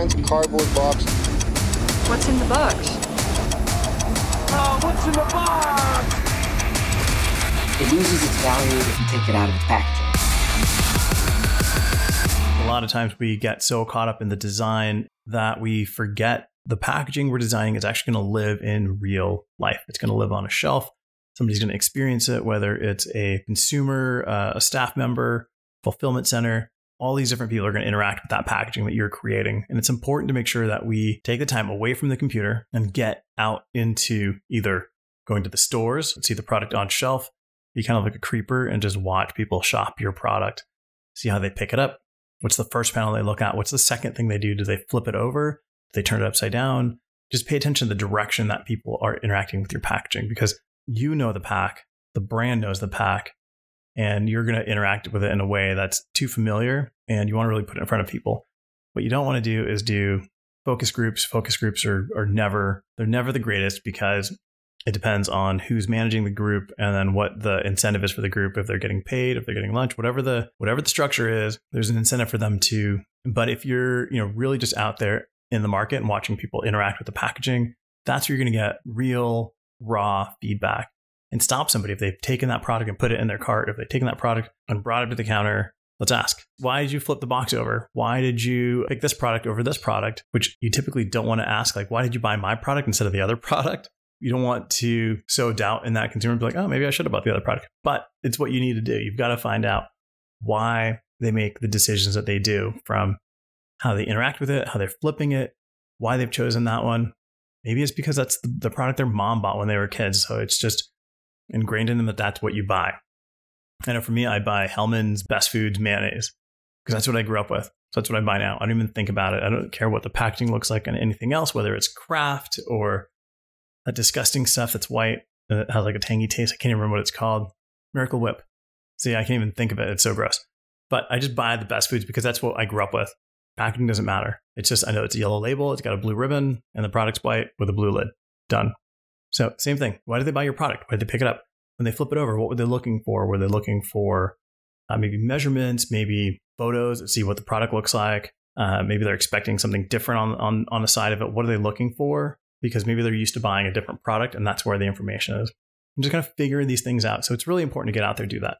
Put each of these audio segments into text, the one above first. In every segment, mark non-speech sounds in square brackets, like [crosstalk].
kinds of cardboard box. What's in the box? Oh, what's in the box? It loses its value if you take it out of its packaging. A lot of times we get so caught up in the design that we forget the packaging we're designing is actually going to live in real life. It's going to live on a shelf. Somebody's going to experience it, whether it's a consumer, uh, a staff member, fulfillment center. All these different people are going to interact with that packaging that you're creating. And it's important to make sure that we take the time away from the computer and get out into either going to the stores, see the product on shelf, be kind of like a creeper and just watch people shop your product, see how they pick it up. What's the first panel they look at? What's the second thing they do? Do they flip it over? Do they turn it upside down? Just pay attention to the direction that people are interacting with your packaging because you know the pack, the brand knows the pack, and you're going to interact with it in a way that's too familiar and you want to really put it in front of people. What you don't want to do is do focus groups. Focus groups are, are never, they're never the greatest because it depends on who's managing the group and then what the incentive is for the group if they're getting paid if they're getting lunch whatever the whatever the structure is there's an incentive for them to but if you're you know really just out there in the market and watching people interact with the packaging that's where you're going to get real raw feedback and stop somebody if they've taken that product and put it in their cart if they've taken that product and brought it to the counter let's ask why did you flip the box over why did you pick this product over this product which you typically don't want to ask like why did you buy my product instead of the other [laughs] product you don't want to sow doubt in that consumer and be like, oh, maybe I should have bought the other product. But it's what you need to do. You've got to find out why they make the decisions that they do from how they interact with it, how they're flipping it, why they've chosen that one. Maybe it's because that's the product their mom bought when they were kids. So it's just ingrained in them that that's what you buy. I know for me, I buy Hellmann's Best Foods mayonnaise because that's what I grew up with. So that's what I buy now. I don't even think about it. I don't care what the packaging looks like and anything else, whether it's Kraft or that disgusting stuff that's white that has like a tangy taste. I can't even remember what it's called. Miracle Whip. See, I can't even think of it. It's so gross. But I just buy the best foods because that's what I grew up with. Packaging doesn't matter. It's just I know it's a yellow label, it's got a blue ribbon, and the product's white with a blue lid. Done. So same thing. Why did they buy your product? Why did they pick it up? When they flip it over, what were they looking for? Were they looking for uh, maybe measurements, maybe photos, to see what the product looks like? Uh, maybe they're expecting something different on, on on the side of it. What are they looking for? because maybe they're used to buying a different product and that's where the information is. I'm just kind of figuring these things out. So it's really important to get out there do that.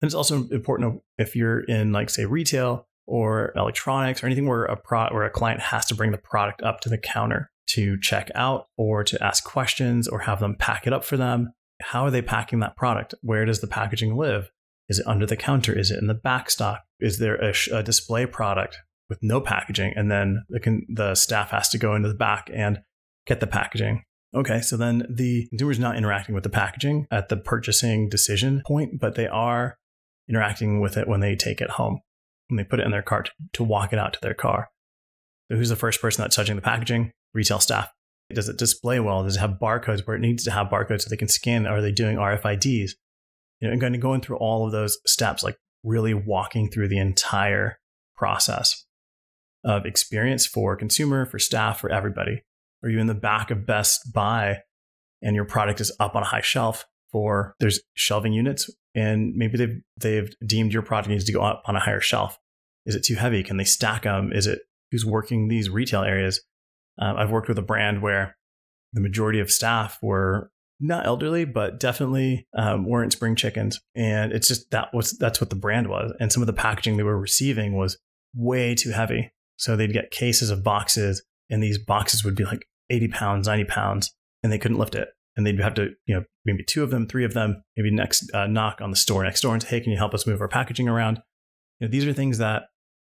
And it's also important if you're in like say retail or electronics or anything where a pro- where a client has to bring the product up to the counter to check out or to ask questions or have them pack it up for them. How are they packing that product? Where does the packaging live? Is it under the counter? Is it in the back stock? Is there a, sh- a display product with no packaging? And then the, con- the staff has to go into the back and get the packaging. Okay, so then the consumer is not interacting with the packaging at the purchasing decision point, but they are interacting with it when they take it home, when they put it in their cart to walk it out to their car. So who's the first person that's touching the packaging? Retail staff. Does it display well? Does it have barcodes where it needs to have barcodes so they can scan? Are they doing RFIDs? You know, and going going through all of those steps, like really walking through the entire process of experience for consumer, for staff, for everybody Are you in the back of Best Buy and your product is up on a high shelf for there's shelving units and maybe they've they've deemed your product needs to go up on a higher shelf. Is it too heavy? Can they stack them? Is it who's working these retail areas? Um, I've worked with a brand where the majority of staff were not elderly, but definitely um, weren't spring chickens, and it's just that was that's what the brand was, and some of the packaging they were receiving was way too heavy. So they'd get cases of boxes, and these boxes would be like 80 pounds, 90 pounds, and they couldn't lift it. And they'd have to, you know, maybe two of them, three of them, maybe next uh, knock on the store next door and say, hey, can you help us move our packaging around? You know, these are things that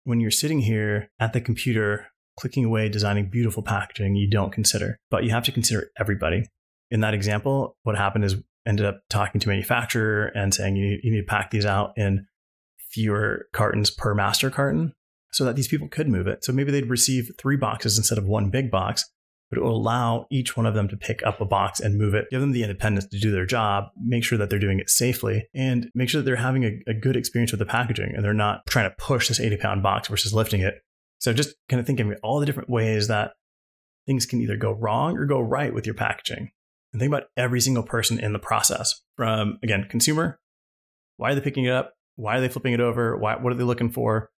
when you're sitting here at the computer, clicking away, designing beautiful packaging, you don't consider, but you have to consider everybody. In that example, what happened is ended up talking to manufacturer and saying you, you need to pack these out in fewer cartons per master carton so that these people could move it. So maybe they'd receive three boxes instead of one big box but it will allow each one of them to pick up a box and move it, give them the independence to do their job, make sure that they're doing it safely, and make sure that they're having a, a good experience with the packaging and they're not trying to push this 80 pound box versus lifting it. So just kind of thinking of all the different ways that things can either go wrong or go right with your packaging. And think about every single person in the process from, again, consumer. Why are they picking it up? Why are they flipping it over? Why, what are they looking for?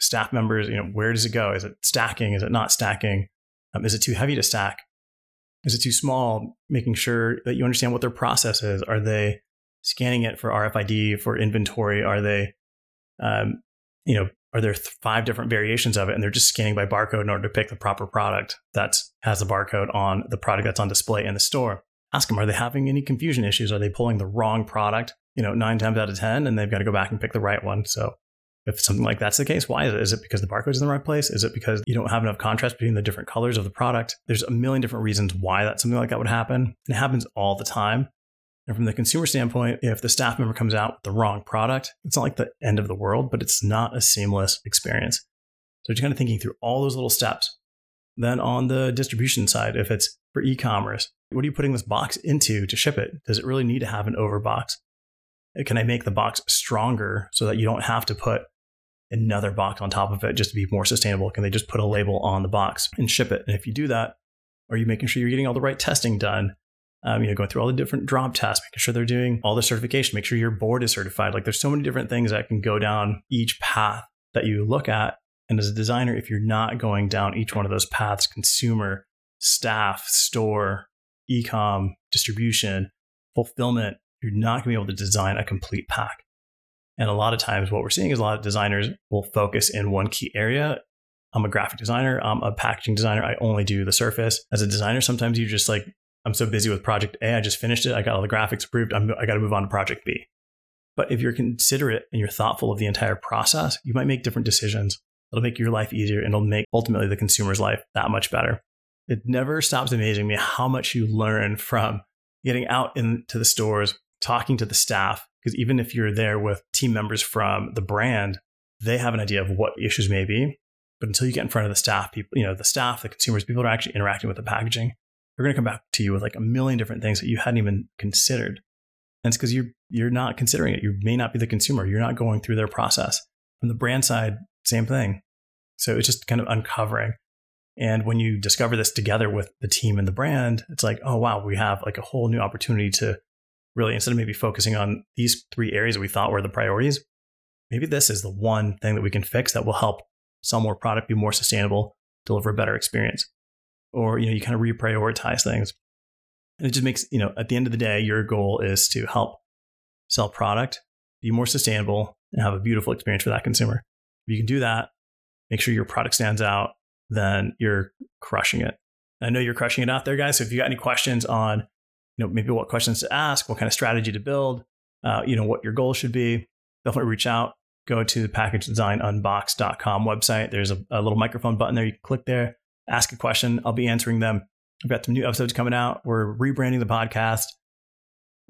staff members, you know, where does it go? Is it stacking? Is it not stacking? Um, is it too heavy to stack? Is it too small? Making sure that you understand what their process is. Are they scanning it for RFID for inventory? Are they, um, you know, are there th- five different variations of it and they're just scanning by barcode in order to pick the proper product that has a barcode on the product that's on display in the store? Ask them, are they having any confusion issues? Are they pulling the wrong product, you know, nine times out of 10 and they've got to go back and pick the right one? So if something like that's the case, why is it? Is it because the barcode is in the right place? Is it because you don't have enough contrast between the different colors of the product? There's a million different reasons why that something like that would happen. And it happens all the time. And from the consumer standpoint, if the staff member comes out with the wrong product, it's not like the end of the world, but it's not a seamless experience. So just kind of thinking through all those little steps. Then on the distribution side, if it's for e-commerce, what are you putting this box into to ship it? Does it really need to have an overbox? Can I make the box stronger so that you don't have to put another box on top of it just to be more sustainable? Can they just put a label on the box and ship it? And if you do that, are you making sure you're getting all the right testing done? Um, you know, going through all the different drop tests, making sure they're doing all the certification, make sure your board is certified. Like there's so many different things that can go down each path that you look at. And as a designer, if you're not going down each one of those paths, consumer, staff, store, ecom, distribution, fulfillment, you're not going to be able to design a complete pack. And a lot of times, what we're seeing is a lot of designers will focus in one key area. I'm a graphic designer, I'm a packaging designer, I only do the surface. As a designer, sometimes you just like, I'm so busy with project A, I just finished it, I got all the graphics approved, I'm, I got to move on to project B. But if you're considerate and you're thoughtful of the entire process, you might make different decisions. It'll make your life easier and it'll make ultimately the consumer's life that much better. It never stops amazing me how much you learn from getting out into the stores, talking to the staff, because even if you're there with team members from the brand, they have an idea of what issues may be. But until you get in front of the staff, people, you know, the staff, the consumers, people are actually interacting with the packaging, they're going to come back to you with like a million different things that you hadn't even considered. And it's because you're you're not considering it. You may not be the consumer. You're not going through their process. From the brand side, same thing. So it's just kind of uncovering. And when you discover this together with the team and the brand, it's like, oh wow, we have like a whole new opportunity to really instead of maybe focusing on these three areas that we thought were the priorities, maybe this is the one thing that we can fix that will help sell more product, be more sustainable, deliver a better experience. Or, you know, you kind of reprioritize things. And it just makes, you know, at the end of the day, your goal is to help sell product, be more sustainable, and have a beautiful experience for that consumer. If you can do that, make sure your product stands out, then you're crushing it. I know you're crushing it out there, guys. So if you got any questions on you know, maybe what questions to ask, what kind of strategy to build, uh, you know, what your goal should be, definitely reach out. Go to the packagedesignunboxed.com website. There's a, a little microphone button there. You can click there, ask a question. I'll be answering them. We've got some new episodes coming out. We're rebranding the podcast.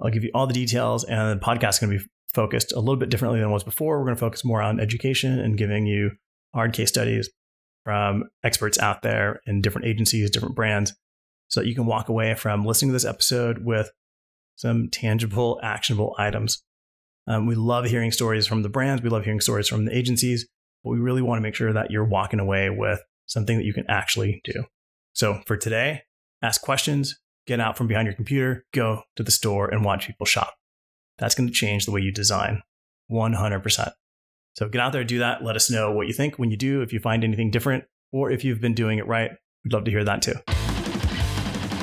I'll give you all the details, and the podcast is going to be focused a little bit differently than it was before. We're going to focus more on education and giving you hard case studies from experts out there in different agencies, different brands so that you can walk away from listening to this episode with some tangible, actionable items. Um, we love hearing stories from the brands. We love hearing stories from the agencies, but we really want to make sure that you're walking away with something that you can actually do. So for today, ask questions, get out from behind your computer, go to the store and watch people shop. That's going to change the way you design 100%. So get out there, do that. Let us know what you think when you do, if you find anything different, or if you've been doing it right. We'd love to hear that too.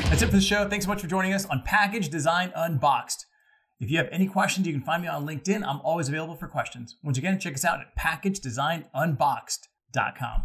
That's it for the show. Thanks so much for joining us on Package Design Unboxed. If you have any questions, you can find me on LinkedIn. I'm always available for questions. Once again, check us out at packagedesignunboxed.com.